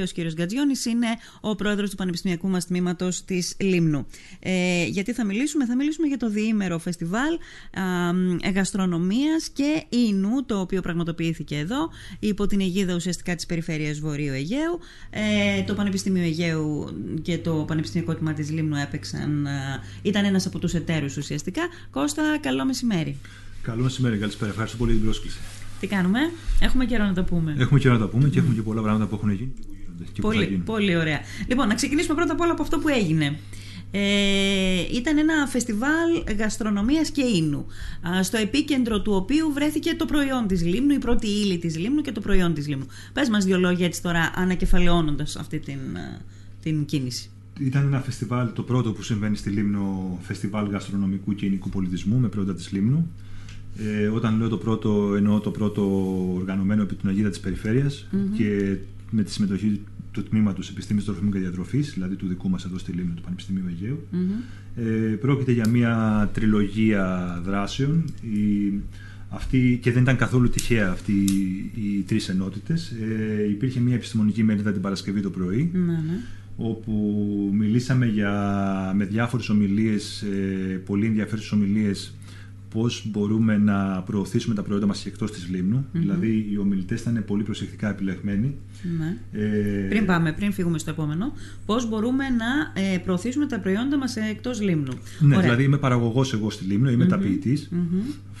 Ο κύριος Γκατζιόνη είναι ο πρόεδρος του Πανεπιστημιακού μας τμήματος της Λίμνου. Ε, γιατί θα μιλήσουμε, θα μιλήσουμε για το διήμερο φεστιβάλ γαστρονομία και ίνου, το οποίο πραγματοποιήθηκε εδώ, υπό την αιγίδα ουσιαστικά της περιφέρειας Βορείου Αιγαίου. Ε, το Πανεπιστήμιο Αιγαίου και το Πανεπιστημιακό Τμήμα της Λίμνου έπαιξαν, ήταν ένας από τους εταίρους ουσιαστικά. Κώστα, καλό μεσημέρι. Καλό μεσημέρι, καλησπέρα. Ευχαριστώ πολύ για την πρόσκληση. Τι κάνουμε, έχουμε καιρό να τα πούμε. Έχουμε καιρό να τα πούμε και έχουμε και πολλά πράγματα που έχουν γίνει πολύ, πολύ ωραία. Λοιπόν, να ξεκινήσουμε πρώτα απ' όλα από αυτό που έγινε. Ε, ήταν ένα φεστιβάλ γαστρονομίας και ίνου στο επίκεντρο του οποίου βρέθηκε το προϊόν της Λίμνου, η πρώτη ύλη της Λίμνου και το προϊόν της Λίμνου. Πες μας δύο λόγια έτσι τώρα ανακεφαλαιώνοντας αυτή την, την κίνηση. Ήταν ένα φεστιβάλ, το πρώτο που συμβαίνει στη Λίμνο, φεστιβάλ γαστρονομικού και ινικού πολιτισμού με πρώτα της Λίμνου. Ε, όταν λέω το πρώτο, εννοώ το πρώτο οργανωμένο επί την αγίδα της περιφερειας και με τη συμμετοχή τους τμήματο Επιστήμη Τροφίμου και Διατροφής, δηλαδή του δικού μας εδώ στη Λίμνη του Πανεπιστημίου Αιγαίου. Mm-hmm. Ε, πρόκειται για μια τριλογία δράσεων. Η, αυτή, και δεν ήταν καθόλου τυχαία αυτοί οι τρεις ενότητες. Ε, υπήρχε μια επιστημονική μερίδα την Παρασκευή το πρωί. Mm-hmm όπου μιλήσαμε για, με διάφορες ομιλίες, ε, πολύ ενδιαφέρουσες ομιλίες πώς μπορούμε να προωθήσουμε τα προϊόντα μας εκτός της λιμνου Δηλαδή, οι ομιλητές ήταν πολύ προσεκτικά επιλεγμένοι. Ναι. Ε... Πριν πάμε, πριν φύγουμε στο επόμενο, πώς μπορούμε να ε, προωθήσουμε τα προϊόντα μας εκτός λίμνου; Ναι, δηλαδή, είμαι παραγωγός εγώ στη λίμνο, είμαι ταποιητή.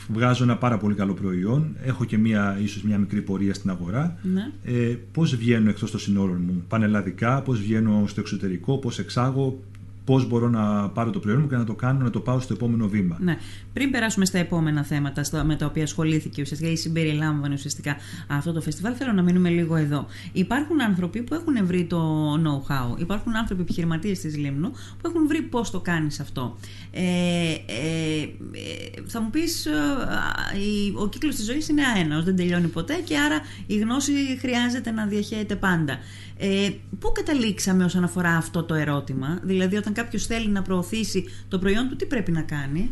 Βγάζω ένα πάρα πολύ καλό προϊόν. Έχω και μία, ίσως μια μικρή πορεία στην αγορά. Ναι. Ε, πώς βγαίνω εκτός των συνόρων μου, πανελλαδικά, πώς βγαίνω στο εξωτερικό, πώς εξάγω, πώς μπορώ να πάρω το προϊόν μου και να το κάνω, να το πάω στο επόμενο βήμα. Ναι. Πριν περάσουμε στα επόμενα θέματα με τα οποία ασχολήθηκε ουσιαστικά ή συμπεριλάμβανε ουσιαστικά αυτό το φεστιβάλ, θέλω να μείνουμε λίγο εδώ. Υπάρχουν άνθρωποι που έχουν βρει το know-how. Υπάρχουν άνθρωποι επιχειρηματίες της Λίμνου που έχουν βρει πώς το κάνεις αυτό. Ε, ε, θα μου πεις, ε, ο κύκλος της ζωής είναι αέναος, δεν τελειώνει ποτέ και άρα η γνώση χρειάζεται να διαχέεται πάντα. Ε, πού καταλήξαμε όσον αφορά αυτό το ερώτημα, δηλαδή όταν κάποιος θέλει να προωθήσει το προϊόν του, τι πρέπει να κάνει;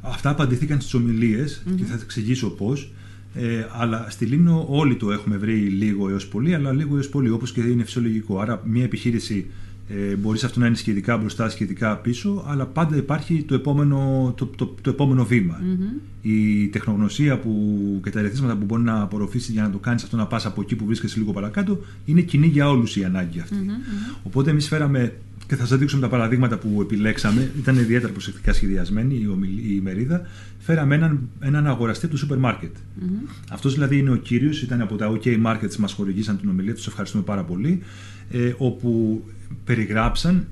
Αυτά απαντηθήκαν στις ομιλίες και θα εξηγήσω πώς. Ε, αλλά στη Λίμνο όλοι το έχουμε βρει λίγο έως πολύ, αλλά λίγο έως πολύ, όπως και είναι φυσιολογικό. Άρα, μια επιχείρηση ε, μπορείς αυτό να είναι σχετικά μπροστά, σχετικά πίσω, αλλά πάντα υπάρχει το επόμενο, το, το, το επόμενο βήμα. Η τεχνογνωσία που, και τα ερεθίσματα που μπορεί να απορροφήσει για να το κάνεις αυτό να πας από εκεί που βρίσκεσαι λίγο παρακάτω είναι κοινή για όλους η ανάγκη Οπότε, εμείς φέραμε και θα σας δείξουμε τα παραδείγματα που επιλέξαμε. Ήταν ιδιαίτερα προσεκτικά σχεδιασμένη η, η ημερίδα. Φέραμε έναν, έναν αγοραστή του σούπερ μάρκετ. Mm-hmm. Αυτός δηλαδή είναι ο κύριος, ήταν από τα OK Markets, μας χορηγήσαν την ομιλία, τους ευχαριστούμε πάρα πολύ. Ε, όπου περιγράψαν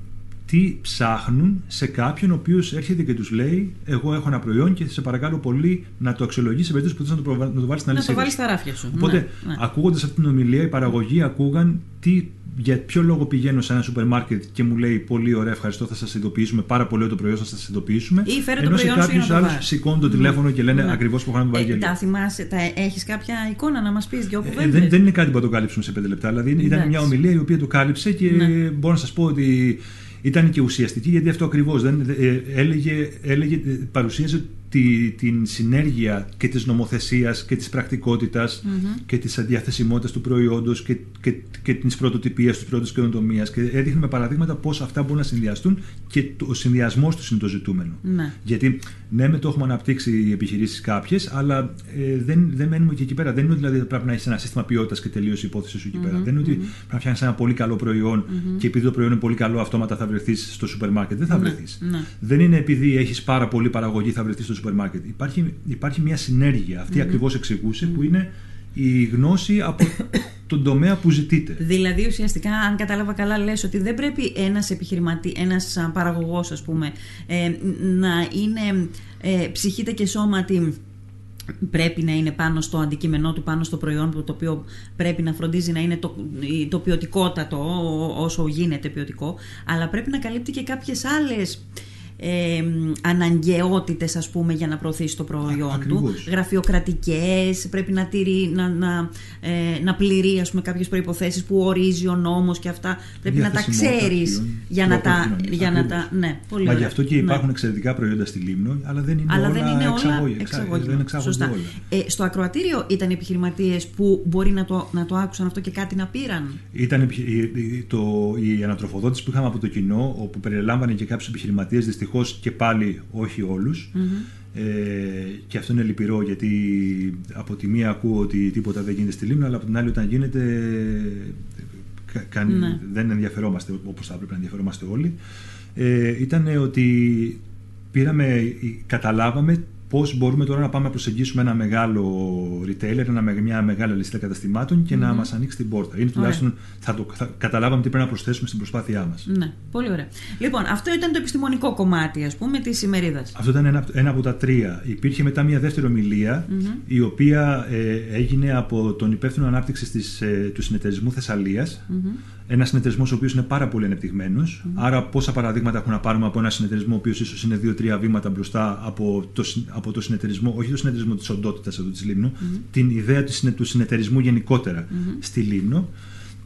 τι ψάχνουν σε κάποιον ο οποίος έρχεται και τους λέει: Εγώ έχω ένα προϊόν και σε παρακαλώ πολύ να το αξιολογήσει σε περίπτωση που θες να το, προβα... το βάλεις στην αλήθεια. Να το βάλεις στα ράφια σου. Οπότε, ναι, ναι. ακούγοντας αυτή την ομιλία, οι παραγωγοί ακούγαν τι για ποιο λόγο πηγαίνω σε ένα σούπερ μάρκετ και μου λέει πολύ ωραία, ευχαριστώ, θα σας ειδοποιήσουμε πάρα πολύ το προϊόν, θα σας ειδοποιήσουμε. Ή φέρε το προϊόν σε κάποιους άλλους σηκώνουν το τηλέφωνο και λένε ναι. ακριβώς που έχουν βάλει ε, Τα θυμάσαι, έχεις κάποια εικόνα να μας πεις δυο κουβέντε. Ε, δεν, δεν είναι κάτι που θα το κάλυψουμε σε πέντε λεπτά. Δηλαδή ήταν μια ομιλία η οποία το κάλυψε και ναι. μπορώ να σας πω ότι ήταν και ουσιαστική γιατί αυτό ακριβώς ε, έλεγε, έλεγε, παρουσίαζε τη, την συνέργεια και της νομοθεσίας και της πρακτικότητας mm-hmm. και της διαθεσιμότητας του προϊόντος και, και, και της πρωτοτυπίας του προϊόντος καινοτομίας και έδειχνε με παραδείγματα πώς αυτά μπορούν να συνδυαστούν και ο συνδυασμός τους είναι το ζητούμενο. Ναι. Γιατί ναι, με το έχουμε αναπτύξει οι επιχειρήσεις κάποιες, αλλά ε, δεν, δεν μένουμε και εκεί πέρα. Δεν είναι ότι δηλαδή, πρέπει να έχεις ένα σύστημα ποιότητας και τελείωσε η υπόθεση σου εκεί πέρα. Δεν είναι ότι πρέπει να φτιάξει ένα πολύ καλό προϊόν και επειδή το προϊόν είναι πολύ καλό, αυτόματα θα βρεθείς στο σούπερ μάρκετ. Δεν θα βρεθείς. Ναι. Δεν είναι επειδή έχεις πάρα πολύ παραγωγή, θα βρεθείς στο σούπερ μάρκετ. Υπάρχει, υπάρχει μια συνέργεια. Αυτή ακριβώς εξηγούσε που είναι η γνώση από τον τομέα που ζητείτε. Δηλαδή, ουσιαστικά, αν κατάλαβα καλά, λες ότι δεν πρέπει ένας επιχειρηματή, ένας παραγωγός, ας πούμε, ε, να είναι ε, ψυχήτα και σώματι πρέπει να είναι πάνω στο αντικείμενό του, πάνω στο προϊόν του, το οποίο πρέπει να φροντίζει να είναι το, το ποιοτικότατο, όσο γίνεται ποιοτικό, αλλά πρέπει να καλύπτει και κάποιες άλλες ε, αναγκαιότητες ας πούμε για να προωθήσει το προϊόν του. Γραφειοκρατικές, πρέπει να, τηρεί, να, να, ε, να πληρεί ας πούμε, κάποιες προϋποθέσεις που ορίζει ο νόμος και αυτά. Πρέπει να τα ξέρεις για να τα... Για να τα ναι, πολύ Μα γι' αυτό και υπάρχουν ναι. εξαιρετικά προϊόντα στη Λίμνο, αλλά δεν είναι αλλά όλα, δεν είναι όλα εξαγωγή. Δεν Σωστά. Όλα. Ε, στο ακροατήριο ήταν επιχειρηματίες που μπορεί να το, να το άκουσαν αυτό και κάτι να πήραν; Ήταν το, η ανατροφοδότηση που είχαμε από το κοινό, όπου περιλάμβανε και κάποιους επιχειρηματίες, δυστυχώς και πάλι όχι Ε, και αυτό είναι λυπηρό γιατί από τη μία ακούω ότι τίποτα δεν γίνεται στη Λίμνο, αλλά από την άλλη όταν γίνεται κα, ναι. δεν ενδιαφερόμαστε όπως θα έπρεπε να ενδιαφερόμαστε όλοι. Ε, ήταν ότι πήραμε, καταλάβαμε πώς μπορούμε τώρα να πάμε να προσεγγίσουμε ένα μεγάλο retailer, ένα, μια μεγάλη λίστα καταστημάτων και να μας ανοίξει την πόρτα. Είναι τουλάχιστον θα, το, θα καταλάβαμε τι πρέπει να προσθέσουμε στην προσπάθειά μας. Ναι, πολύ ωραία. Λοιπόν, αυτό ήταν το επιστημονικό κομμάτι, ας πούμε, της ημερίδας. Αυτό ήταν ένα, ένα από τα τρία. Υπήρχε μετά μια δεύτερη ομιλία, η οποία ε, έγινε από τον υπεύθυνο ανάπτυξης ε, του συνεταιρισμού Θεσσαλίας. Ένας συνεταιρισμός ο οποίος είναι πάρα πολύ ανεπτυγμένος. Mm-hmm. Άρα, πόσα παραδείγματα έχουμε να πάρουμε από ένα συνεταιρισμό ο οποίος ίσως είναι δύο-τρία βήματα μπροστά από το, από το συνεταιρισμό, όχι το συνεταιρισμό της οντότητας εδώ της Λίμνου, mm-hmm. την ιδέα του συνεταιρισμού γενικότερα mm-hmm. στη Λίμνο.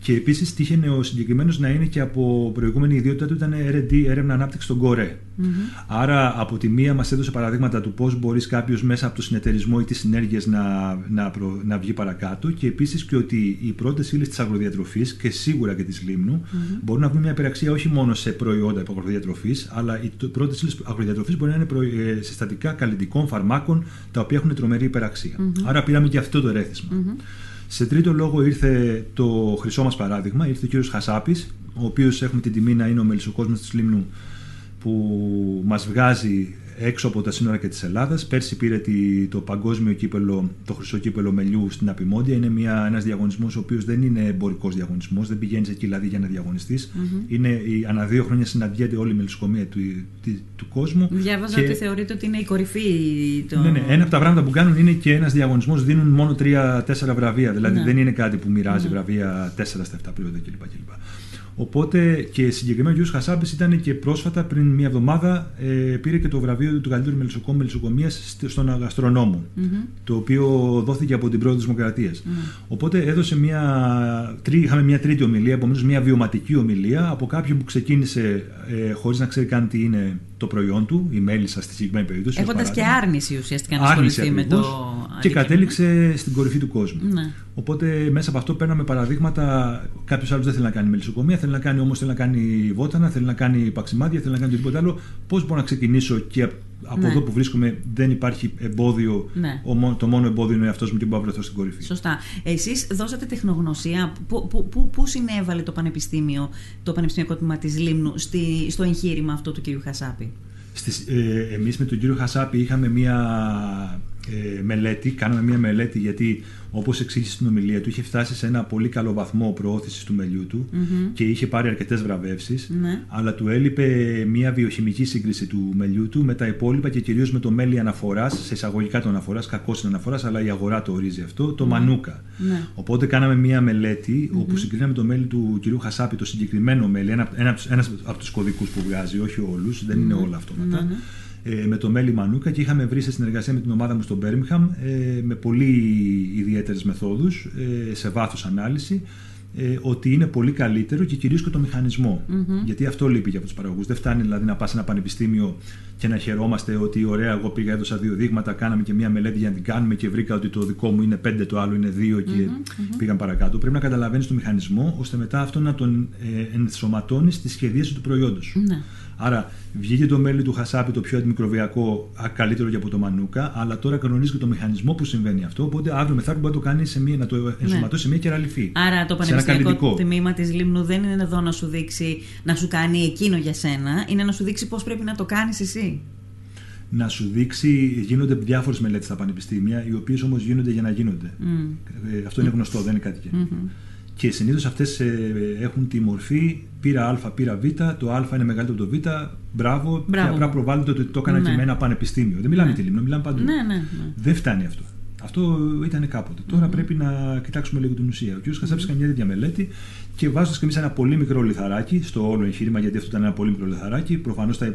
Και επίσης τύχαινε ο συγκεκριμένος να είναι και από προηγούμενη ιδιότητα του ήταν RD, έρευνα ανάπτυξη στον Κορέ. Mm-hmm. Άρα, από τη μία μας έδωσε παραδείγματα του πώς μπορείς κάποιος μέσα από το συνεταιρισμό ή τις συνέργειες να, να, προ, να βγει παρακάτω. Και επίσης και ότι οι πρώτες ύλες της αγροδιατροφής και σίγουρα και της Λίμνου mm-hmm. μπορούν να βρουν μια υπεραξία όχι μόνο σε προϊόντα από αγροδιατροφής, αλλά οι πρώτες ύλες αγροδιατροφής μπορεί να είναι προ, ε, συστατικά καλλιτικών φαρμάκων τα οποία έχουν τρομερή υπεραξία. Mm-hmm. Άρα, πήραμε και αυτό το ερέθισμα. Σε τρίτο λόγο ήρθε το χρυσό μας παράδειγμα, ήρθε ο κύριος Χασάπης, ο οποίος έχουμε την τιμή να είναι ο μελισσοκόσμος της Λίμνου που μας βγάζει έξω από τα σύνορα και τη Ελλάδα. Πέρσι πήρε το παγκόσμιο κύπελο, το χρυσό κύπελο μελιού στην Απιμόντια. Είναι ένας διαγωνισμός ο οποίος δεν είναι εμπορικός διαγωνισμός, δεν πηγαίνει εκεί δηλαδή για να διαγωνιστείς. Mm-hmm. Είναι ανά δύο χρόνια συναντιέται όλη η μελισσοκομεία του, του, του κόσμου. Διάβαζα και... ότι θεωρείται ότι είναι η κορυφή. Το... Ναι, ναι. Ένα από τα πράγματα που κάνουν είναι και ένας διαγωνισμός. Δίνουν μόνο τρία-τέσσερα βραβεία. Δηλαδή ναι. δεν είναι κάτι που μοιράζει ναι. βραβεία τέσσερα στα 7 κλπ. κλπ. Οπότε και συγκεκριμένα ο Γιώργο Χασάπη ήταν και πρόσφατα, πριν μία εβδομάδα, ε, πήρε και το βραβείο του καλύτερου μελισσοκόμου μελισσοκομείας στον αγαστρονομο Το οποίο δόθηκε από την πρώτη Δημοκρατίας. Οπότε έδωσε μία, είχαμε μία τρίτη ομιλία, επομένως μία βιωματική ομιλία από κάποιον που ξεκίνησε ε, χωρίς να ξέρει καν τι είναι το προϊόν του, η μέλισσα στη συγκεκριμένη περίπτωση. Έχοντας και άρνηση ουσιαστικά να ασχοληθεί με το. Και κατέληξε στην κορυφή του κόσμου. Ναι. Οπότε μέσα από αυτό παίρναμε παραδείγματα. Κάποιος άλλος δεν θέλει να κάνει μελισσοκομεία, θέλει να κάνει όμως θέλει να κάνει βότανα, θέλει να κάνει παξιμάδια, θέλει να κάνει οτιδήποτε άλλο. Πώς μπορώ να ξεκινήσω και από ναι. εδώ που βρίσκομαι δεν υπάρχει εμπόδιο. Ναι. το μόνο εμπόδιο είναι αυτός μου και μπορώ να βρεθώ στην κορυφή. Σωστά. Εσείς δώσατε τεχνογνωσία. Πού συνέβαλε το Πανεπιστήμιο, το Πανεπιστημιακό Τμήμα της Λίμνου στη, στο εγχείρημα αυτό του κ. Χασάπη; Στις, ε, εμείς με τον κύριο Χασάπη είχαμε μία ε, μελέτη, κάναμε μία μελέτη γιατί όπως εξήγησε στην ομιλία του είχε φτάσει σε ένα πολύ καλό βαθμό προώθησης του μελιού του και είχε πάρει αρκετές βραβεύσεις ναι. αλλά του έλειπε μία βιοχημική σύγκριση του μελιού του με τα υπόλοιπα και κυρίως με το μέλι αναφοράς, σε εισαγωγικά το αναφοράς, κακό είναι αναφοράς αλλά η αγορά το ορίζει αυτό, το μανούκα. Ναι. Οπότε κάναμε μία μελέτη όπου συγκρίναμε το μέλι του κυρίου Χασάπη, το συγκεκριμένο μέλι, ένα, ένας, ένας από τους κωδικούς που βγάζει, όχι όλους, δεν είναι όλα αυτόματα ε, με το Μέλι Μανούκα και είχαμε βρει σε συνεργασία με την ομάδα μου στο Μπέρμιχαμ ε, με πολύ ιδιαίτερες μεθόδους, ε, σε βάθος ανάλυση, ε, ότι είναι πολύ καλύτερο και κυρίως και το μηχανισμό. Mm-hmm. Γιατί αυτό λείπει για τους παραγωγούς. Δεν φτάνει δηλαδή να πας σε ένα πανεπιστήμιο και να χαιρόμαστε ότι ωραία, εγώ πήγα, έδωσα δύο δείγματα, κάναμε και μία μελέτη για να την κάνουμε και βρήκα ότι το δικό μου είναι πέντε, το άλλο είναι δύο και mm-hmm. πήγαν παρακάτω. Πρέπει να καταλαβαίνεις το μηχανισμό ώστε μετά αυτό να τον ε, ενσωματώνεις στη σχεδίαση του προϊόντος. Mm-hmm. Άρα βγήκε το μέλι του χασάπι το πιο αντιμικροβιακό, καλύτερο και από το μανούκα, αλλά τώρα κανονίζει και το μηχανισμό που συμβαίνει αυτό. Οπότε αύριο μεθαύριο μπορεί να το κάνει σε μία, να το ναι. ενσωματώσει σε μία κεραλυφή. Άρα το πανεπιστημιακό τμήμα της Λίμνου δεν είναι εδώ να σου δείξει να σου κάνει εκείνο για σένα, είναι να σου δείξει πώς πρέπει να το κάνεις εσύ να σου δείξει, γίνονται διάφορες μελέτες στα πανεπιστήμια, οι οποίες όμως γίνονται για να γίνονται. Mm. Ε, αυτό είναι γνωστό, δεν είναι κάτι καινούργιο. Mm-hmm. Και συνήθως αυτές ε, έχουν τη μορφή πήρα Α, πήρα Β, το Α είναι μεγαλύτερο από το Β, μπράβο, μπράβο. και απλά προβάλλεται ότι το έκανα ναι. και με ένα πανεπιστήμιο. Δεν μιλάμε ναι. τη Λίμνο, μιλάμε παντού. Ναι, ναι, ναι. Δεν φτάνει αυτό. Αυτό ήταν κάποτε. Τώρα πρέπει να κοιτάξουμε λίγο την ουσία. Ο κ. Χασάπης κάνει μια τέτοια μελέτη και βάζοντας και εμείς ένα πολύ μικρό λιθαράκι στο όλο εγχείρημα, γιατί αυτό ήταν ένα πολύ μικρό λιθαράκι. Προφανώς τα,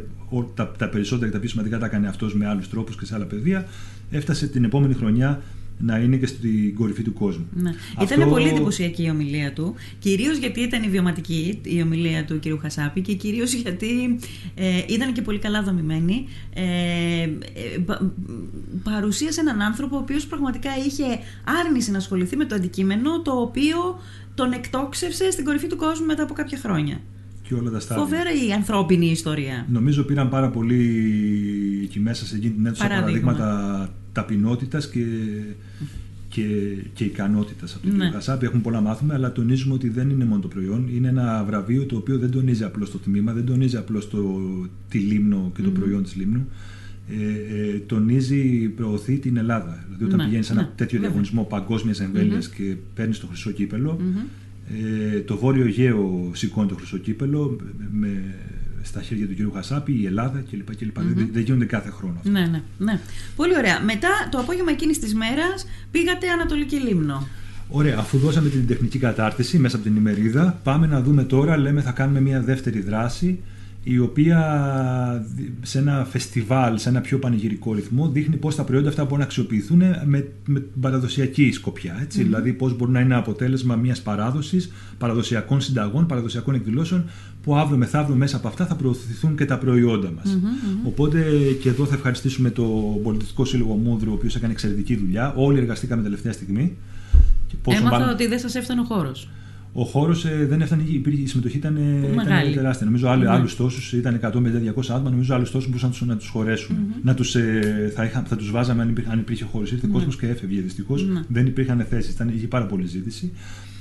τα, τα περισσότερα και τα πιο σημαντικά τα έκανε αυτός με άλλους τρόπους και σε άλλα πεδία. Έφτασε την επόμενη χρονιά να είναι και στην κορυφή του κόσμου. Ναι. Αυτό... Ήταν πολύ εντυπωσιακή η ομιλία του, κυρίως γιατί ήταν η βιωματική η ομιλία του κ. Χασάπη και κυρίως γιατί ε, ήταν και πολύ καλά δομημένη. Ε, ε, παρουσίασε έναν άνθρωπο ο οποίος πραγματικά είχε άρνηση να ασχοληθεί με το αντικείμενο το οποίο τον εκτόξευσε στην κορυφή του κόσμου μετά από κάποια χρόνια. Και όλα τα στάδια. Φοβερή η ανθρώπινη ιστορία. Νομίζω πήραν πάρα πολύ εκεί μέσα σε εκείνη την αίθουσα παραδείγματα ταπεινότητας και, και, και ικανότητας από τον ναι. κ. Χασάπη. Έχουν πολλά μάθημα, αλλά τονίζουμε ότι δεν είναι μόνο το προϊόν. Είναι ένα βραβείο το οποίο δεν τονίζει απλώς το τμήμα, δεν τονίζει απλώς τη λίμνο και το προϊόν της λίμνου. Ε, ε, τονίζει, προωθεί την Ελλάδα. Δηλαδή, όταν ναι, πηγαίνεις σε ένα ναι, τέτοιο διαγωνισμό παγκόσμιας εμβέλειας και παίρνεις το χρυσό ε, το Βόρειο Αιγαίο σηκώνει το χρυσό κύπελο με, στα χέρια του κ. Χασάπη, η Ελλάδα κλπ. κλπ. Mm-hmm. Δεν, γίνονται κάθε χρόνο αυτό. Ναι, ναι, ναι. Πολύ ωραία. Μετά το απόγευμα εκείνης της μέρας πήγατε Ανατολική Λίμνο. Ωραία, αφού δώσαμε την τεχνική κατάρτιση μέσα από την ημερίδα, πάμε να δούμε τώρα, λέμε θα κάνουμε μια δεύτερη δράση η οποία σε ένα φεστιβάλ, σε ένα πιο πανηγυρικό ρυθμό, δείχνει πώς τα προϊόντα αυτά μπορούν να αξιοποιηθούν με, με παραδοσιακή σκοπιά. Έτσι. Mm-hmm. Δηλαδή, πώς μπορεί να είναι αποτέλεσμα μιας παράδοσης, παραδοσιακών συνταγών, παραδοσιακών εκδηλώσεων, που αύριο μεθαύριο μέσα από αυτά θα προωθηθούν και τα προϊόντα μας. Mm-hmm. Οπότε και εδώ θα ευχαριστήσουμε το Πολιτιστικό Σύλλογο Μούδρου, ο οποίος έκανε εξαιρετική δουλειά. Όλοι εργαστήκαμε τελευταία στιγμή. Έμαθα ότι δεν σας έφτανε ο χώρος ο χώρος ε, δεν έφτανε, η συμμετοχή ήταν, ήταν τεράστια. Νομίζω άλλου, ναι. τόσους ήταν 150-200 άτομα, νομίζω άλλους τόσους μπορούσαν να τους χωρέσουν. Mm-hmm. Να τους, ε, θα, είχα, θα τους βάζαμε αν υπήρχε, αν υπήρχε χώρος. Ήρθε mm-hmm. κόσμος και έφευγε δυστυχώς. Mm-hmm. Δεν υπήρχαν θέσεις, είχε πάρα πολλή ζήτηση.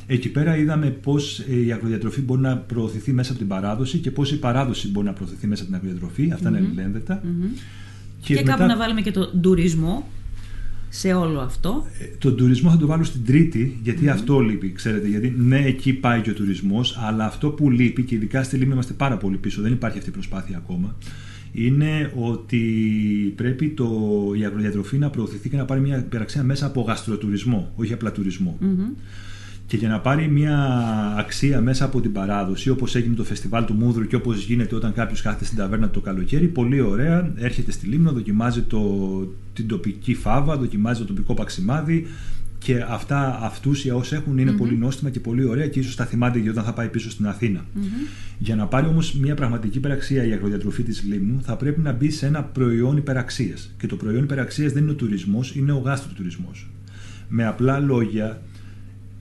Εκεί πέρα είδαμε πώς ε, η αγροδιατροφή μπορεί να προωθηθεί μέσα από την παράδοση και πώς η παράδοση μπορεί να προωθηθεί μέσα από την αγροδιατροφή. Αυτά mm-hmm. είναι αλληλένδετα. Mm-hmm. Και, και μετά... κάπου να βάλουμε και τον τουρισμό σε όλο αυτό. Ε, τον τουρισμό θα το βάλω στην τρίτη, γιατί αυτό λείπει, ξέρετε. Γιατί ναι, εκεί πάει και ο τουρισμός, αλλά αυτό που λείπει, και ειδικά στη Λίμνη είμαστε πάρα πολύ πίσω, δεν υπάρχει αυτή η προσπάθεια ακόμα, είναι ότι πρέπει το, η αγροδιατροφή να προωθηθεί και να πάρει μια υπεραξία μέσα από γαστροτουρισμό, όχι απλά και για να πάρει μια αξία μέσα από την παράδοση, όπως έγινε το φεστιβάλ του Μούδρου και όπως γίνεται όταν κάποιος κάθεται στην ταβέρνα το καλοκαίρι, πολύ ωραία, έρχεται στη Λίμνο, δοκιμάζει το, την τοπική φάβα, δοκιμάζει το τοπικό παξιμάδι και αυτά αυτούσια όσα έχουν είναι πολύ νόστιμα και πολύ ωραία και ίσως τα θυμάται και όταν θα πάει πίσω στην Αθήνα. Για να πάρει όμως μια πραγματική υπεραξία η αγροδιατροφή της Λίμνου, θα πρέπει να μπει σε ένα προϊόν υπεραξίας. Και το προϊόν υπεραξίας δεν είναι ο τουρισμός, είναι ο γάστροτουρισμό. Με απλά λόγια,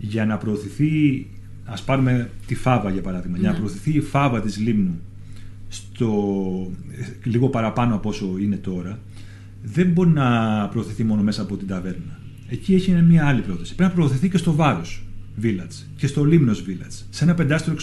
για να προωθηθεί, ας πάρουμε τη φάβα για παράδειγμα, για να ναι. προωθηθεί η φάβα της Λίμνου στο, λίγο παραπάνω από όσο είναι τώρα, δεν μπορεί να προωθηθεί μόνο μέσα από την ταβέρνα. Εκεί έχει μια άλλη πρόταση. Πρέπει να προωθηθεί και στο Βάρος Village και στο Λίμνος Village, σε ένα πεντάστερο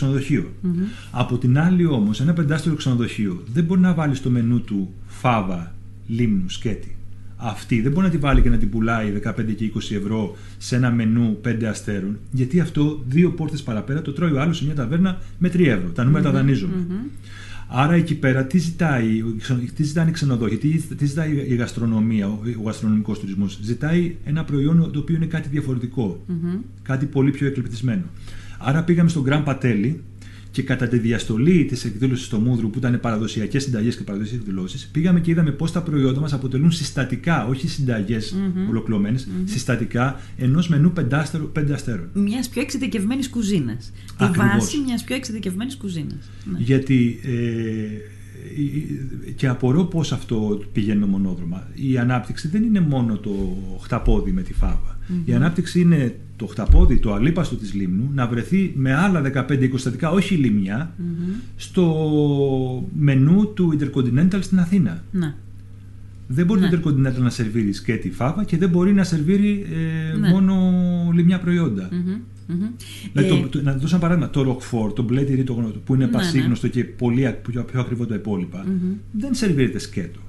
Από την άλλη όμως, ένα πεντάστερο ξενοδοχείο δεν μπορεί να βάλεις στο μενού του φάβα, λίμνου, σκέτη αυτή δεν μπορεί να τη βάλει και να την πουλάει 15 και 20 ευρώ σε ένα μενού 5 αστέρων, γιατί αυτό δύο πόρτες παραπέρα το τρώει ο άλλος σε μια ταβέρνα με 3 ευρώ. Τα νούμερα τα δανείζουμε. Άρα εκεί πέρα τι ζητάει, τι ζητάνε οι ξενοδόχοι, τι, τι ζητάει η γαστρονομία, ο, ο γαστρονομικός τουρισμός. Ζητάει ένα προϊόν το οποίο είναι κάτι κάτι πολύ πιο εκλεπτισμένο. Άρα πήγαμε στον Γκραν Πατέλη, και κατά τη διαστολή της εκδήλωσης στο Μούδρου, που ήταν παραδοσιακές συνταγές και παραδοσιακές εκδηλώσεις, πήγαμε και είδαμε πώς τα προϊόντα μας αποτελούν συστατικά, όχι συνταγές mm-hmm. ολοκληρωμένες, mm-hmm. συστατικά ενός μενού πέντε αστέρων. Μιας πιο εξειδικευμένης κουζίνας. Τη βάση μιας πιο εξειδικευμένης κουζίνας. Ναι. Γιατί. Ε, και απορώ πώς αυτό πηγαίνει με μονόδρομα. Η ανάπτυξη δεν είναι μόνο το χταπόδι με τη φάβα. Η ανάπτυξη είναι το χταπόδι, το αλίπαστο της λίμνου να βρεθεί με άλλα 15-20 στατικά, όχι λιμιά, στο μενού του Intercontinental στην Αθήνα. Ναι. Δεν μπορεί ναι. το Intercontinental να σερβίρει σκέτη φάβα και δεν μπορεί να σερβίρει ε, ναι. μόνο λιμιά προϊόντα. Δηλαδή, ε... το, να δώσω ένα παράδειγμα. Το Roquefort, το μπλε τυρί που είναι ναι, πασίγνωστο ναι. και πολύ πιο, πιο ακριβό τα υπόλοιπα, δεν σερβίρεται σκέτο.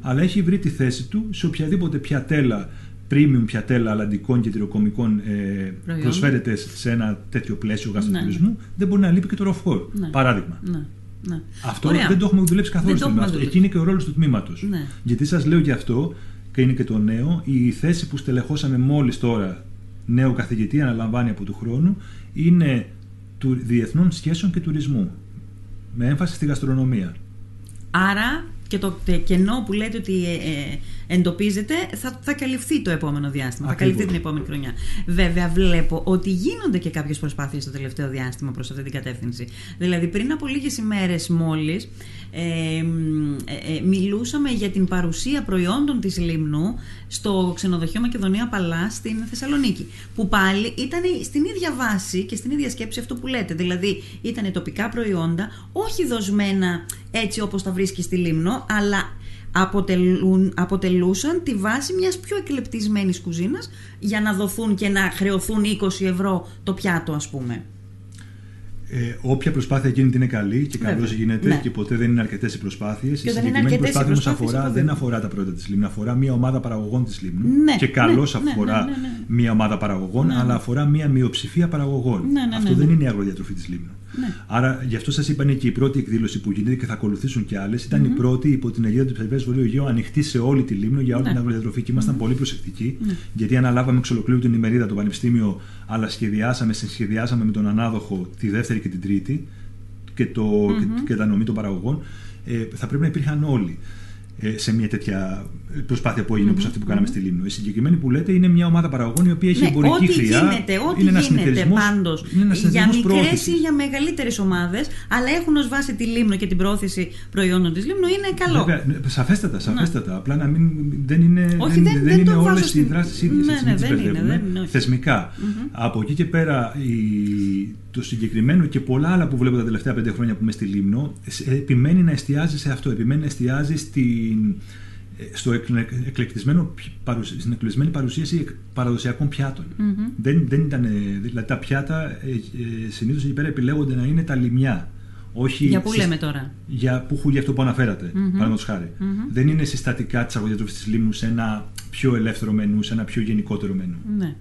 Αλλά έχει βρει τη θέση του σε οποιαδήποτε πιατέλα premium πιατέλα αλλαντικών και τυροκομικών ε, προσφέρεται σε ένα τέτοιο πλαίσιο γαστροτουρισμού, ναι. δεν μπορεί να λείπει και το ροφφόρ. Ναι. Παράδειγμα. Ναι. Ναι. Αυτό Ωραία. δεν το έχουμε δουλέψει καθόλου στο τμήμα. Εκεί είναι και ο ρόλος του τμήματος. Ναι. Γιατί σας λέω γι' αυτό, και είναι και το νέο, η θέση που στελεχώσαμε μόλις τώρα, νέο καθηγητή, αναλαμβάνει από του χρόνου, είναι του διεθνών σχέσεων και τουρισμού. Με έμφαση στη γαστρονομία. Άρα και το κενό που λέτε ότι ε, ε, εντοπίζεται θα, θα καλυφθεί το επόμενο διάστημα. Θα καλυφθεί την επόμενη χρονιά. Βέβαια, βλέπω ότι γίνονται και κάποιες προσπάθειες το τελευταίο διάστημα προς αυτή την κατεύθυνση. Δηλαδή, πριν από λίγες ημέρες μόλις ε, ε, μιλούσαμε για την παρουσία προϊόντων της Λίμνου στο ξενοδοχείο Μακεδονία Παλάς στην Θεσσαλονίκη. Που πάλι ήταν στην ίδια βάση και στην ίδια σκέψη αυτό που λέτε. Δηλαδή, ήταν τοπικά προϊόντα, όχι δοσμένα έτσι όπως τα βρίσκεις στη Λίμνο, αλλά αποτελούν, αποτελούσαν τη βάση μιας πιο εκλεπτισμένης κουζίνας για να δοθούν και να χρεωθούν 20 ευρώ το πιάτο ας πούμε. Ε, όποια προσπάθεια γίνεται είναι καλή και καλώς γίνεται ναι. και ποτέ δεν είναι αρκετές οι προσπάθειες. Η συγκεκριμένη προσπάθεια όμως αφορά, δεν αφορά τα προϊόντα της Λίμνου, αφορά μια ομάδα παραγωγών της Λίμνου. Ναι, και καλώς ναι, αφορά ναι, ναι, μια ομάδα παραγωγών, αλλά αφορά μια μειοψηφία παραγωγών. Αυτό δεν είναι η αγροδιατροφή της Λίμνου. Ναι. Άρα γι' αυτό σας είπα είναι και η πρώτη εκδήλωση που γίνεται και θα ακολουθήσουν και άλλες. Ηταν η πρώτη υπό την αιγύδα του Περιφέρεια Βορείου Αιγαίου ανοιχτή σε όλη τη Λίμνο για όλη ναι. την αγροδιατροφή. Και ήμασταν πολύ προσεκτικοί, ναι. γιατί αναλάβαμε εξ ολοκλήρου την ημερίδα το Πανεπιστήμιο, αλλά σχεδιάσαμε, συσχεδιάσαμε με τον ανάδοχο τη δεύτερη και την τρίτη και, το, mm-hmm. και, και τα νομή των παραγωγών. Ε, θα πρέπει να υπήρχαν όλοι. Ε, σε μια τέτοια προσπάθεια που έγινε mm-hmm. όπω αυτή που κάναμε στη Λίμνο. Η συγκεκριμένη που λέτε είναι μια ομάδα παραγωγών η οποία έχει ναι, εμπορική ό,τι χρειά. Γίνεται, ό,τι είναι γίνεται πάντως για μικρές ή για μεγαλύτερες ομάδες, αλλά έχουν ως βάση τη Λίμνο και την πρόθεση προϊόντων της Λίμνο είναι καλό. Βέβαια, ναι, σαφέστατα, σαφέστατα. Ναι. Απλά να μην, δεν είναι, Όχι, δεν, δεν, δεν είναι όλες οι δράσεις ίδιες. Ναι, ναι, δεν είναι, θεσμικά. Mm-hmm. Από εκεί και πέρα η, το συγκεκριμένο και πολλά άλλα που βλέπω τα τελευταία πέντε χρόνια που είμαι στη Λίμνο επιμένει να εστιάζει σε αυτό. Επιμένει να εστιάζει στην στο εκλεκτισμένο, στην εκλεκτισμένη παρουσίαση παραδοσιακών πιάτων. Mm-hmm. Δεν, δεν ήταν, δηλαδή τα πιάτα ε, ε, συνήθως εκεί πέρα επιλέγονται να είναι τα λιμιά. Όχι για πού λέμε τώρα; Για, που, για αυτό που αναφέρατε, mm-hmm. παραδείγματος χάρη. Mm-hmm. Δεν είναι συστατικά της αγωδιατροφής της λίμνου σε ένα πιο ελεύθερο μενού, σε ένα πιο γενικότερο μενού. Ναι.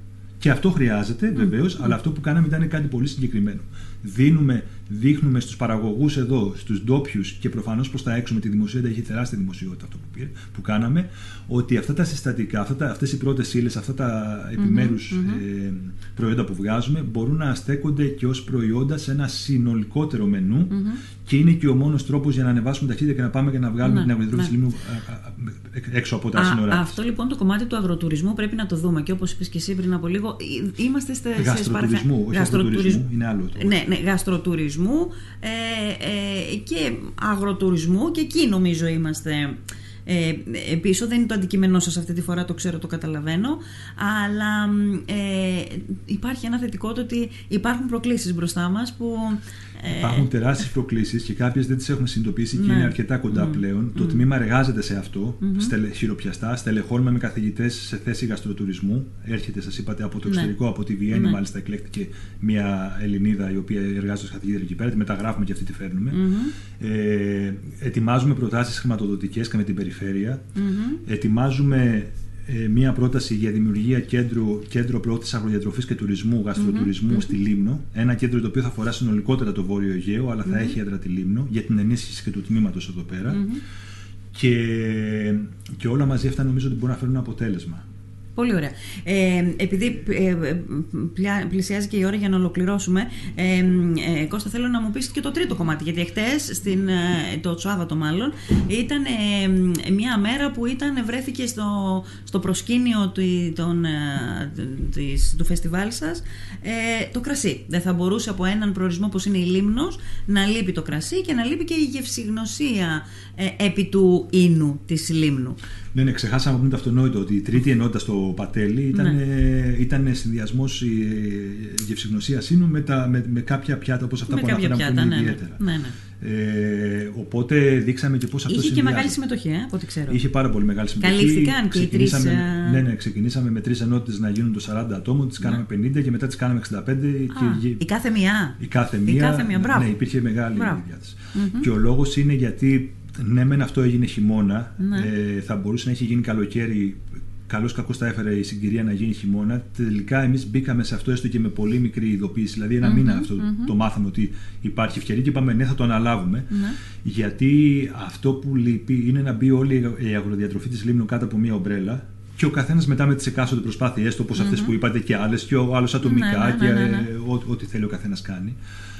Και αυτό χρειάζεται βεβαίως, αλλά αυτό που κάναμε ήταν κάτι πολύ συγκεκριμένο. Δίνουμε, δείχνουμε στους παραγωγούς εδώ, στους ντόπιους και προφανώς προς τα έξω με τη δημοσιότητα, έχει τεράστια δημοσιότητα αυτό που, πήρε, που κάναμε, ότι αυτά τα συστατικά, αυτές οι πρώτες ύλες, αυτά τα επιμέρους ε, προϊόντα που βγάζουμε μπορούν να στέκονται και ως προϊόντα σε ένα συνολικότερο μενού και είναι και ο μόνος τρόπος για να ανεβάσουμε ταχύτητα και να πάμε και να βγάλουμε ναι, την αγροτική ναι. λίμνου έξω από τα σύνορα. Αυτό λοιπόν το κομμάτι του αγροτουρισμού πρέπει να το δούμε και όπως είπες και εσύ πριν από λίγο, είμαστε σε Γαστροτουρισμού, όχι αγροτουρισμού, είναι άλλο το. Ναι, ναι, γαστροτουρισμού ε, ε, και αγροτουρισμού και εκεί νομίζω είμαστε ε, πίσω. Δεν είναι το αντικείμενό σας αυτή τη φορά, το ξέρω, το καταλαβαίνω. Αλλά ε, υπάρχει ένα θετικό το ότι υπάρχουν προκλήσεις μπροστά μας που ε, Υπάρχουν τεράστιες προκλήσεις και κάποιες δεν τις έχουμε συνειδητοποιήσει και ναι. είναι αρκετά κοντά πλέον. Το τμήμα εργάζεται σε αυτό, στελε, χειροπιαστά. Στελεχώνουμε με καθηγητές σε θέση γαστροτουρισμού. Έρχεται, σας είπατε, από το ναι. εξωτερικό, από τη Βιέννη, ναι. μάλιστα εκλέχτηκε μια Ελληνίδα η οποία εργάζεται ω καθηγήτρια εκεί πέρα. Τη μεταγράφουμε και αυτή τη φέρνουμε. Ε, ετοιμάζουμε προτάσεις χρηματοδοτικές και με την περιφέρεια. Ετοιμάζουμε ε, μία πρόταση για δημιουργία κέντρου, κέντρο πρόθεση αγροδιατροφής και τουρισμού, γαστροτουρισμού στη Λίμνο. Ένα κέντρο το οποίο θα αφορά συνολικότερα το Βόρειο Αιγαίο, αλλά θα έχει έδρα τη Λίμνο για την ενίσχυση και του τμήματος εδώ πέρα. Και, και όλα μαζί αυτά νομίζω ότι μπορούν να φέρουν αποτέλεσμα. Πολύ ωραία. Ε, επειδή ε, πλησιάζει και η ώρα για να ολοκληρώσουμε, ε, ε, Κώστα, θέλω να μου πεις και το τρίτο κομμάτι. Γιατί εχθές, στην, ε, το Σάββατο μάλλον, ήταν ε, μια μέρα που ήταν, βρέθηκε στο, στο προσκήνιο του, τον, της, του φεστιβάλ σας το κρασί. Δεν θα μπορούσε από έναν προορισμό όπως είναι η Λίμνος να λείπει το κρασί και να λείπει και η γευσηγνωσία επί του ίνου της Λίμνου. Ναι, ναι, ξεχάσαμε να πούμε το αυτονόητο ότι η τρίτη ενότητα στο Πατέλη ήταν, ναι. ήταν συνδυασμός η γευσηγνωσία σύνου με, τα, με, με κάποια πιάτα όπως αυτά με που αναφέραμε που είναι ναι, ναι, ιδιαίτερα. Ναι, ναι. Ε, οπότε δείξαμε και πώς αυτός Είχε και μεγάλη συμμετοχή, ε, από ό,τι ξέρω. Είχε πάρα πολύ μεγάλη συμμετοχή. Καλύφθηκαν και οι τρεις. Ε, ναι, ναι, ξεκινήσαμε με τρεις ενότητες να γίνουν το 40 ατόμων, τις κάναμε 50 και μετά τις κάναμε 65. Α, και... Η κάθε μία. Η κάθε μία. Η κάθε μία. Μπράβο. Ναι, υπήρχε μεγάλη διάθεση. Mm-hmm. Και ο λόγος είναι γιατί ναι, μεν αυτό έγινε χειμώνα. Ναι. Ε, θα μπορούσε να έχει γίνει καλοκαίρι καλώς κακό τα έφερε η συγκυρία να γίνει χειμώνα. Τελικά εμείς μπήκαμε σε αυτό έστω και με πολύ μικρή ειδοποίηση. Δηλαδή, ένα μήνα αυτό το μάθαμε ότι υπάρχει ευκαιρία και είπαμε ναι, θα το αναλάβουμε. Ναι. Γιατί αυτό που λείπει είναι να μπει όλη η αγροδιατροφή της Λίμνου κάτω από μία ομπρέλα και ο καθένας μετά με τις εκάστοτε προσπάθειές του, όπως αυτές που είπατε και άλλες, και ο άλλος ατομικά Ναι, ναι, ναι, ναι, και ναι. ε, ό- ό,τι θέλει ο καθένας κάνει.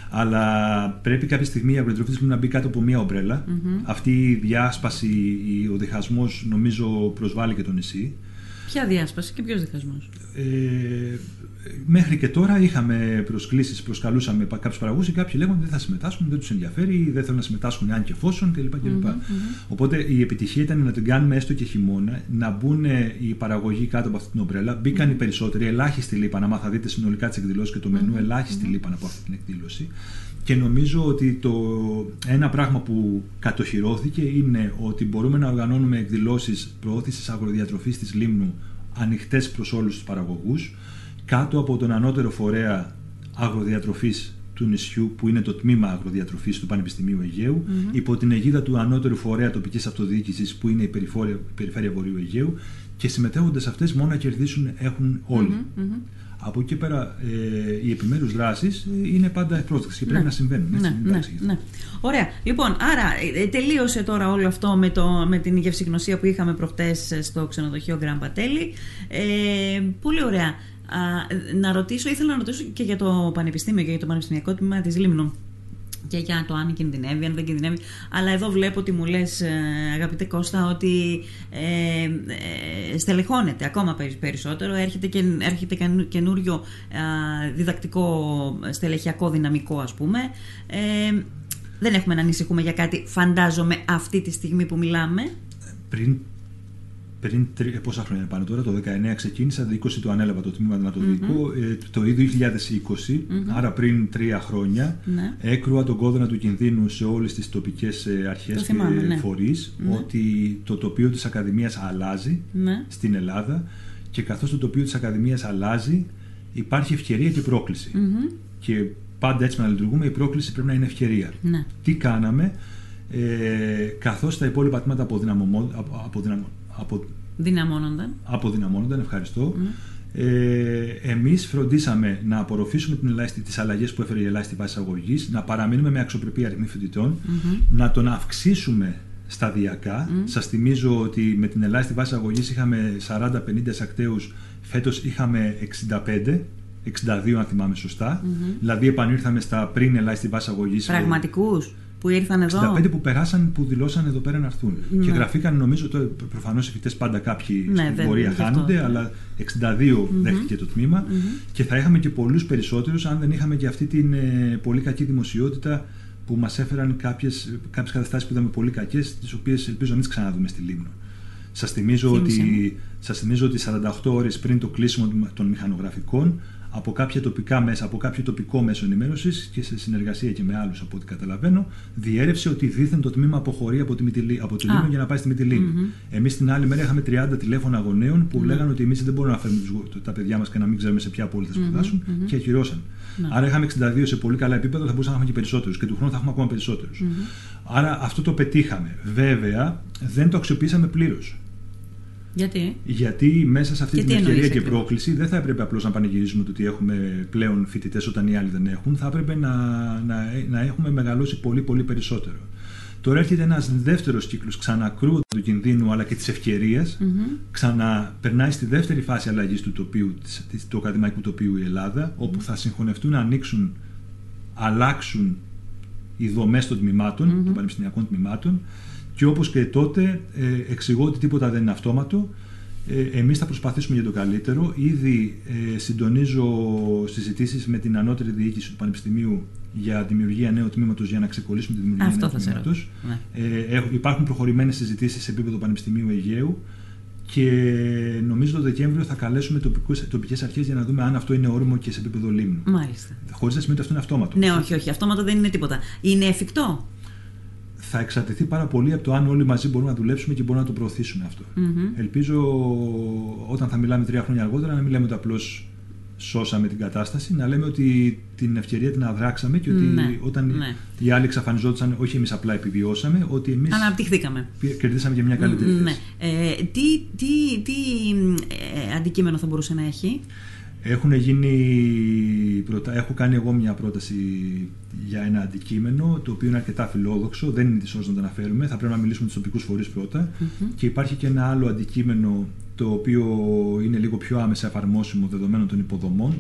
Αλλά πρέπει κάποια στιγμή η αγροδιατροφή τη Λίμνου να μπει κάτω από μία ομπρέλα. Αυτή η διάσπαση, η- ο διχασμός νομίζω προσβάλλει και το νησί. Ποια διάσπαση και ποιος διχασμός; Ε, μέχρι και τώρα είχαμε προσκλήσεις, προσκαλούσαμε κάποιους παραγωγούς και κάποιοι λέγονται δεν θα συμμετάσχουν, δεν τους ενδιαφέρει, δεν θέλουν να συμμετάσχουν αν και εφόσον κλπ. κλπ. Οπότε η επιτυχία ήταν να την κάνουμε έστω και χειμώνα, να μπουν οι παραγωγοί κάτω από αυτή την ομπρέλα. Μπήκαν οι περισσότεροι, ελάχιστοι λείπαν. Άμα θα δείτε συνολικά τις εκδηλώσεις και το μενού, ελάχιστοι λείπαν από αυτή την εκδήλωση. Και νομίζω ότι το ένα πράγμα που κατοχυρώθηκε είναι ότι μπορούμε να οργανώνουμε εκδηλώσεις προώθησης αγροδιατροφής της Λίμνου ανοιχτές προς όλους τους παραγωγούς κάτω από τον ανώτερο φορέα αγροδιατροφής του νησιού που είναι το τμήμα αγροδιατροφής του Πανεπιστημίου Αιγαίου υπό την αιγίδα του ανώτερου φορέα τοπικής αυτοδιοίκησης που είναι η περιφόρεια- περιφέρεια Βορείου Αιγαίου και συμμετέχοντες αυτές μόνο να κερδίσουν έχουν όλοι. Από εκεί και πέρα ε, οι επιμέρους δράσεις ε, είναι πάντα ευπρόσδεκτες και πρέπει να συμβαίνουν. έτσι, Ναι, μην ναι, παρεξηγηθούμε. ναι. Ωραία. Λοιπόν, άρα ε, τελείωσε τώρα όλο αυτό με, το, με την γευσηγνωσία που είχαμε προχτές στο ξενοδοχείο Γκραν Πατέλη. Ε, πολύ ωραία. Α, να ρωτήσω, ήθελα να ρωτήσω και για το Πανεπιστήμιο και για το Πανεπιστημιακό Τμήμα της Λίμνου και για το αν κινδυνεύει, αν δεν κινδυνεύει. Αλλά εδώ βλέπω ότι μου λες, ε, αγαπητέ Κώστα, ότι ε, ε, στελεχώνεται ακόμα περι- περισσότερο. Έρχεται, και, έρχεται καινου- καινούριο α, διδακτικό στελεχειακό δυναμικό, ας πούμε. Ε, δεν έχουμε να ανησυχούμε για κάτι, φαντάζομαι, αυτή τη στιγμή που μιλάμε. Πριν, πριν τρι- πόσα χρόνια είναι πάνω τώρα, το 19 ξεκίνησα, το 20 το ανέλαβα το τμήμα δυνατοδικό, ε, το 2020, άρα πριν τρία χρόνια, Ναι. έκρουα τον κόδωνα του κινδύνου σε όλες τις τοπικές ε, αρχές Το και θυμάμαι, ναι. φορείς, ότι το τοπίο της Ακαδημίας αλλάζει Ναι. στην Ελλάδα και καθώς το τοπίο της Ακαδημίας αλλάζει, υπάρχει ευκαιρία και πρόκληση. Μμμ. Και πάντα έτσι να λειτουργούμε, η πρόκληση πρέπει να είναι ευκαιρία. Ναι. Τι κάναμε, ε, καθώς τα υπόλοιπα τμήματα αποδυναμωμό- απο- αποδυναμω- απο- Δυναμώνονταν. αποδυναμώνονταν, ευχαριστώ, ε, εμείς φροντίσαμε να απορροφήσουμε την ελάχιστη, τις αλλαγές που έφερε η ελάχιστη βάση αγωγής, να παραμείνουμε με αξιοπρεπή αριθμή φοιτητών, να τον αυξήσουμε σταδιακά. Σας θυμίζω ότι με την ελάχιστη βάση αγωγής είχαμε 40-50 εισακτέους, φέτος είχαμε 65, 62 αν θυμάμαι σωστά. Δηλαδή επανήρθαμε στα πριν ελάχιστη βάση αγωγής. Πραγματικούς; Που ήρθαν εδώ. 65 που περάσαν, που δηλώσαν εδώ πέρα να έρθουν. Ναι. Και γραφήκαν, νομίζω, προφανώς οι φοιτητές πάντα κάποιοι Ναι, στην δεν- πορεία γι' αυτό, χάνονται, ναι. αλλά 62 δέχτηκε το τμημα και θα είχαμε και πολλούς περισσότερους αν δεν είχαμε και αυτή την ε, πολύ κακή δημοσιότητα που μας έφεραν κάποιες κάποιες καταστάσεις που είδαμε πολύ κακές, τις οποίες ελπίζω να μην τις ξαναδούμε στη Λίμνο. Σας θυμίζω, Θύμισε μου. ότι, σας θυμίζω ότι 48 ώρες πριν το κλείσιμο των μηχανογραφικών, από κάποια τοπικά μέσα, από κάποιο τοπικό μέσο ενημέρωσης και σε συνεργασία και με άλλους από ό,τι καταλαβαίνω, διέρευσε ότι δήθεν το τμήμα αποχωρεί από τη, Μυτιλή, από τη Α. Λίμνο για να πάει στη Μυτιλίνη. Εμείς την άλλη μέρα είχαμε 30 τηλέφωνα γονέων που λέγανε ότι εμείς δεν μπορούμε να φέρουμε τους γο- τα παιδιά μας και να μην ξέρουμε σε ποια πόλη θα σπουδάσουν και ακυρώσαν. Άρα είχαμε 62 σε πολύ καλά επίπεδα, θα μπορούσαμε να έχουμε και περισσότερους και του χρόνου θα έχουμε ακόμα περισσότερους. Άρα αυτό το πετύχαμε. Βέβαια, δεν το αξιοποιήσαμε πλήρως. Γιατί; Γιατί μέσα σε αυτή Και την τι ευκαιρία εννοείς και ακριβώς; πρόκληση δεν θα έπρεπε απλώς να πανηγυρίζουμε το ότι έχουμε πλέον φοιτητές όταν οι άλλοι δεν έχουν. Θα έπρεπε να, να, να έχουμε μεγαλώσει πολύ πολύ περισσότερο. Τώρα έρχεται ένας δεύτερος κύκλος ξανακρούοντα του κινδύνου αλλά και τη ευκαιρία. Ξαναπερνάει στη δεύτερη φάση αλλαγής του τοπίου, της, της- του ακαδημαϊκού τοπίου η Ελλάδα, όπου θα συγχωνευτούν να ανοίξουν, αλλάξουν οι δομές των τμηματων των πανεπιστημιακών τμήματων. Και όπως και τότε, ε, εξηγώ ότι τίποτα δεν είναι αυτόματο. Ε, εμείς θα προσπαθήσουμε για το καλύτερο. Ήδη ε, συντονίζω συζητήσεις με την ανώτερη διοίκηση του Πανεπιστημίου για δημιουργία νέου τμήματος για να ξεκολλήσουμε τη δημιουργία Αυτό νέου θα σε τμήματος. ρωτήσω. Ε, έχ- υπάρχουν προχωρημένες συζητήσεις σε επίπεδο Πανεπιστημίου Αιγαίου και νομίζω το Δεκέμβριο θα καλέσουμε τοπικούς, τοπικές αρχές για να δούμε αν αυτό είναι όριμο και σε επίπεδο Λίμνου. Μάλιστα. Χωρίς να σημαίνει ότι αυτό είναι αυτόματο. Ναι, όχι, όχι. Αυτόματο δεν είναι τίποτα. Είναι εφικτό; Θα εξαρτηθεί πάρα πολύ από το αν όλοι μαζί μπορούμε να δουλέψουμε και μπορούμε να το προωθήσουμε αυτό. Μμμ. Ελπίζω όταν θα μιλάμε τρία χρόνια αργότερα να μην λέμε ότι απλώς σώσαμε την κατάσταση, να λέμε ότι την ευκαιρία την αδράξαμε και ότι Ναι, όταν ναι. οι άλλοι εξαφανιζόντουσαν, όχι εμείς απλά επιβιώσαμε, ότι εμείς Αναπτυχθήκαμε. κερδίσαμε και μια καλύτερη Ναι. θέση. Ε, τι τι, τι ε, αντικείμενο θα μπορούσε να έχει; Έχουν γίνει, προτα... έχω κάνει εγώ μια πρόταση για ένα αντικείμενο το οποίο είναι αρκετά φιλόδοξο, δεν είναι της να το αναφέρουμε, θα πρέπει να μιλήσουμε με τους τοπικούς φορείς πρώτα. Μμμ. Και υπάρχει και ένα άλλο αντικείμενο το οποίο είναι λίγο πιο άμεσα εφαρμόσιμο δεδομένων των υποδομών.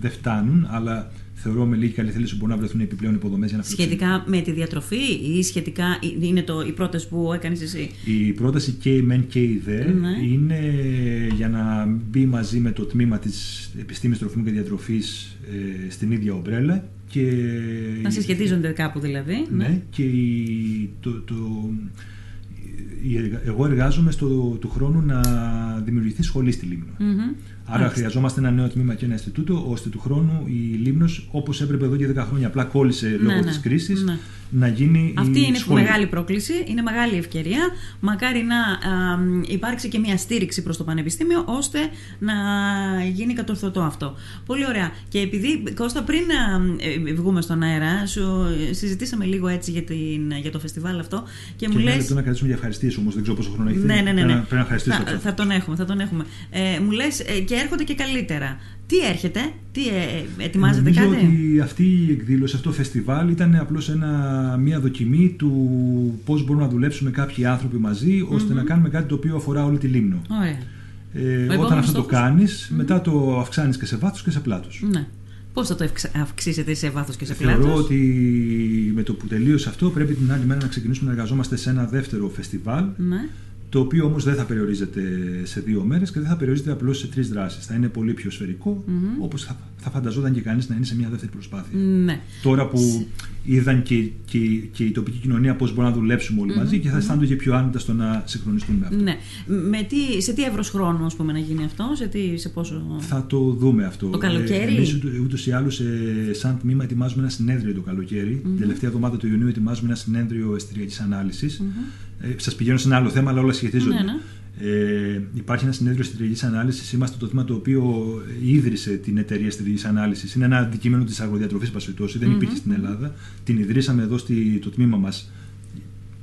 Δεν φτάνουν, αλλά θεωρώ με λίγη καλή θέληση μπορούν να βρεθούν επιπλέον υποδομές για να φιλοξενήσουν. Σχετικά με τη διατροφή ή σχετικά. είναι το, η πρόταση που έκανες εσύ; Η πρόταση και η μεν και η δε Ναι. είναι για να μπει μαζί με το τμήμα της επιστήμης τροφίμου και διατροφής ε, στην ίδια ομπρέλα και Να συσχετίζονται κάπου δηλαδή. ναι, και η, το, το, η εργα- εγώ εργάζομαι στο του χρόνου να δημιουργηθεί σχολή στη Λίμνο. Μμμ. Άρα Μάλιστα. χρειαζόμαστε ένα νέο τμήμα και ένα Ινστιτούτο, ώστε του χρόνου η Λίμνος, όπως έπρεπε εδώ και 10 χρόνια, απλά κόλλησε λόγω Ναι, της ναι, κρίσης, ναι. να γίνει Αυτή η είναι σχολή. μεγάλη πρόκληση, είναι μεγάλη ευκαιρία. Μακάρι να α, μ, υπάρξει και μια στήριξη προς το Πανεπιστήμιο ώστε να γίνει κατορθωτό αυτό. Πολύ ωραία. Και επειδή, Κώστα, πριν α, ε, βγούμε στον αέρα, σου ε, συζητήσαμε λίγο έτσι για, την, για το φεστιβάλ αυτό και, Και μου ένα λες... λεπτό να κρατήσουμε για ευχαριστίες όμως, δεν ξέρω πόσο χρόνο έχετε. Ναι, ναι, ναι. Πρέπει ναι. να- Πρέπει να ευχαριστήσω θα, αυτό. θα τον έχουμε, θα τον έχουμε. Ε, μου λες ε, και έρχονται και καλύτερα. Τι έρχεται, τι ε, ετοιμάζετε Νομίζω κάτι; ότι αυτή η εκδήλωση, αυτό το φεστιβάλ ήταν απλώς ένα, μια δοκιμή του πώς μπορούμε να δουλέψουμε κάποιοι άνθρωποι μαζί ώστε να κάνουμε κάτι το οποίο αφορά όλη τη Λίμνο. Ωραία. Ε, επόμενος όταν αυτό το στόχος; κάνεις, μετά το αυξάνεις και σε βάθος και σε πλάτος. Ναι. Πώς θα το ευξ- αυξήσετε σε βάθος και σε Θεωρώ πλάτος; ότι με το που τελείωσε αυτό πρέπει την άλλη μέρα να ξεκινήσουμε να εργαζόμαστε σε ένα δεύτερο φεστιβάλ Ναι. Το οποίο όμως δεν θα περιορίζεται σε δύο μέρες και δεν θα περιορίζεται απλώς σε τρεις δράσεις. Θα είναι πολύ πιο σφαιρικο Μμμ. όπως θα, θα φανταζόταν και κανείς να είναι σε μια δεύτερη προσπάθεια. Ναι. Τώρα που είδαν και, και, και η τοπική κοινωνία πώς μπορούμε να δουλέψουμε όλοι μαζί και θα αισθάνονται και πιο άνετα στο να συγχρονιστούν με αυτό. Ναι. Με τι, σε τι εύρος χρόνου ας πούμε, να γίνει αυτό, σε, τι, σε πόσο. Θα το δούμε αυτό. Το καλοκαίρι; Ε, εμείς ούτω- ούτως ή άλλως ε, σαν τμήμα ετοιμάζουμε ένα συνέδριο το καλοκαίρι. Την τελευταία εβδομάδα του Ιουνίου ετοιμάζουμε ένα συνέδριο εστιακής ανάλυσης. Ε, σας πηγαίνω σε ένα άλλο θέμα, αλλά όλα σχετίζονται. Ναι, ναι. Ε, υπάρχει ένα συνέδριο στρατηγικής ανάλυσης. Είμαστε το τμήμα το οποίο ίδρυσε την εταιρεία στρατηγικής ανάλυσης. Είναι ένα αντικείμενο της αγροδιατροφής πασφυτώση. Δεν υπήρχε στην Ελλάδα. Την ιδρύσαμε εδώ στη, το τμήμα μας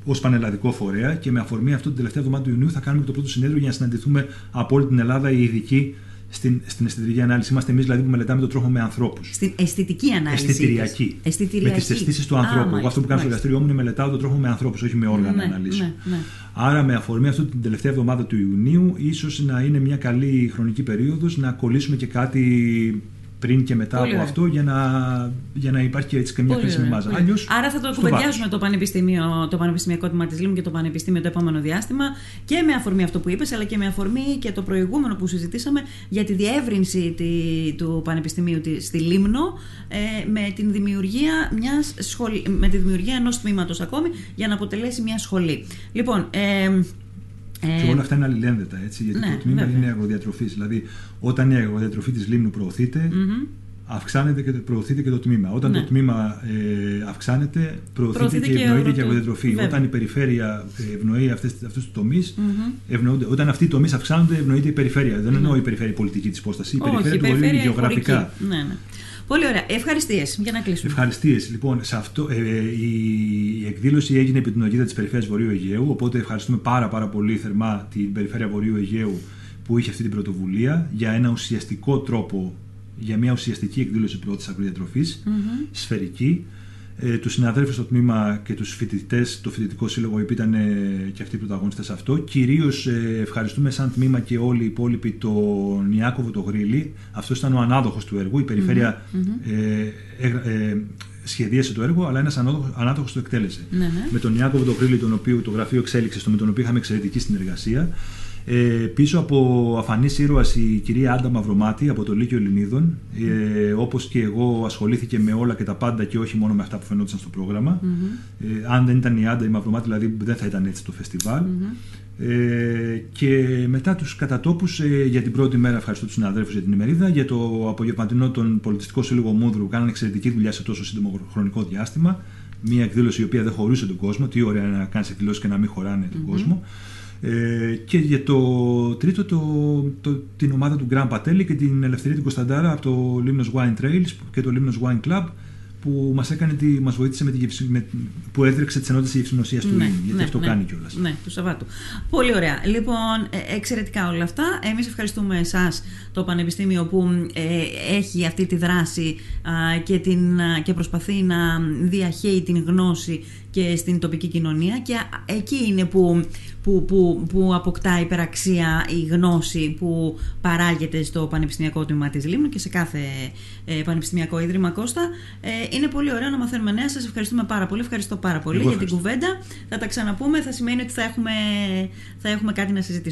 ως πανελλαδικό φορέα και με αφορμή αυτό την τελευταία εβδομάδα του Ιουνίου θα κάνουμε και το πρώτο συνέδριο για να συναντηθούμε από όλη την Ελλάδα οι ειδικοί στην, στην αισθητική ανάλυση. Είμαστε εμείς δηλαδή που μελετάμε το τρόφιμο με ανθρώπους. Στην αισθητική ανάλυση. Αισθητηριακή. της. Αισθητηριακή. Με τις αισθήσεις του Α, ανθρώπου. Εγώ μάλιστα, αυτό που κάνω στο μάλιστα. εργαστήριό μου είναι μελετάω το τρόφιμο με ανθρώπους, όχι με όργανα Ναι, να αναλύσω. ναι, ναι. Άρα, με αφορμή αυτή την τελευταία εβδομάδα του Ιουνίου, ίσως να είναι μια καλή χρονική περίοδος να κολλήσουμε και κάτι πριν και μετά Πολύ από ωραία. αυτό για να, για να υπάρχει και έτσι και μια Πολύ κρίσιμη ωραία, μάζα. πολύ. Αλλιώς, Άρα θα το στο κουβεντιάσουμε βάθος. το, πανεπιστήμιο, το Πανεπιστημιακό Τμήμα της Λίμνου και το Πανεπιστήμιο το επόμενο διάστημα και με αφορμή αυτό που είπες, αλλά και με αφορμή και το προηγούμενο που συζητήσαμε για τη διεύρυνση τη- του Πανεπιστημίου τη- στη Λίμνο ε, με, την δημιουργία μιας σχολ... με τη δημιουργία ενός τμήματος ακόμη για να αποτελέσει μια σχολή. Λοιπόν. Ε, Και όλα αυτά είναι αλληλένδετα, έτσι, γιατί ναι, το τμήμα βέβαια. είναι αγροδιατροφή. Δηλαδή, όταν η αγροδιατροφή της Λίμνου προωθείται, μμμ. αυξάνεται και, προωθείται και το τμήμα. Όταν Ναι. το τμήμα ε, αυξάνεται, προωθείται, Προωθείται και και η ευνοείται και η αγροτο- αγροδιατροφή. βέβαια. Όταν η περιφέρεια ε, ευνοεί αυτές, αυτούς τους τομείς, Μμμ. ευνοούνται. Όταν αυτοί οι τομείς αυξάνονται, ευνοείται η περιφέρεια. Δεν εννοώ η περιφέρεια πολιτική της υπόστασης, η περιφέρεια Όχι, του βορείου περιφέρεια γεωγραφικά. χωρική. Ναι, ναι. Πολύ ωραία. Ευχαριστίες για να κλείσουμε. Ευχαριστίες. Λοιπόν, σε αυτό, ε, η, η εκδήλωση έγινε επί την ογίδα της Περιφέρειας Βορείου Αιγαίου, οπότε ευχαριστούμε πάρα, πάρα πολύ θερμά την Περιφέρεια Βορείου Αιγαίου που είχε αυτή την πρωτοβουλία για ένα ουσιαστικό τρόπο, για μια ουσιαστική εκδήλωση πρώτης αγροδιατροφής, Μμμ. σφαιρική. Ε, τους συναδέλφους στο τμήμα και τους φοιτητές, το φοιτητικό σύλλογο, που ήταν ε, και αυτοί οι πρωταγωνιστές σε αυτό. Κυρίως ε, ευχαριστούμε σαν τμήμα και όλοι οι υπόλοιποι τον Ιάκωβο το Γρήλι. Αυτός ήταν ο ανάδοχος του έργου. Η περιφερεια ε, έγρα- ε, σχεδίασε το έργο, αλλά ένας ανάδοχος το εκτέλεσε. Ναι, ναι. Με τον Ιάκωβο το Γρήλι, τον οποίο το γραφείο εξέλιξε, στο με τον οποίο είχαμε εξαιρετική συνεργασία. Ε, πίσω από αφανής ήρωας η κυρία Άντα Μαυρομάτη από το Λύκειο Ελληνίδων, ε, όπως και εγώ ασχολήθηκε με όλα και τα πάντα και όχι μόνο με αυτά που φαινόταν στο πρόγραμμα. Ε, αν δεν ήταν η Άντα η Μαυρομάτη δηλαδή δεν θα ήταν έτσι το φεστιβάλ. Ε, και μετά τους κατατόπους ε, για την πρώτη μέρα ευχαριστώ τους συναδέλφους για την ημερίδα για το απογευματινό τον Πολιτιστικό Σύλλογο Μούδρου που κάνανε εξαιρετική δουλειά σε τόσο σύντομο χρονικό διάστημα. Μια εκδήλωση η οποία δεν χωρούσε τον κόσμο τι ωραία να κάνεις εκδηλώσεις και να μην χωράνε τον κόσμο Ε, και για το τρίτο το, το, την ομάδα του Γκραν Πατέλη και την Ελευθερία του Κωνσταντάρα από το Limnos Wine Trails και το Limnos Wine Club που μας, έκανε, μας βοήθησε με τη, με, που έδρεξε τις ενότητες γευσινοσίας του ναι, γιατί ναι, αυτό ναι, κάνει κιόλας. Ναι, του Σαββάτου. Πολύ ωραία. Λοιπόν, ε, εξαιρετικά όλα αυτά. Εμείς ευχαριστούμε εσάς το Πανεπιστήμιο που ε, έχει αυτή τη δράση και, την, και προσπαθεί να διαχέει την γνώση και στην τοπική κοινωνία και εκεί είναι που, που, που, που αποκτά υπεραξία η γνώση που παράγεται στο Πανεπιστημιακό Τμήμα της Λίμνου και σε κάθε ε, Πανεπιστημιακό Ίδρυμα Κώστα. Ε, είναι πολύ ωραίο να μαθαίνουμε νέα. Σας ευχαριστούμε πάρα πολύ. Ευχαριστώ πάρα πολύ για την κουβέντα. Θα τα ξαναπούμε. Θα σημαίνει ότι θα έχουμε, θα έχουμε κάτι να συζητήσουμε.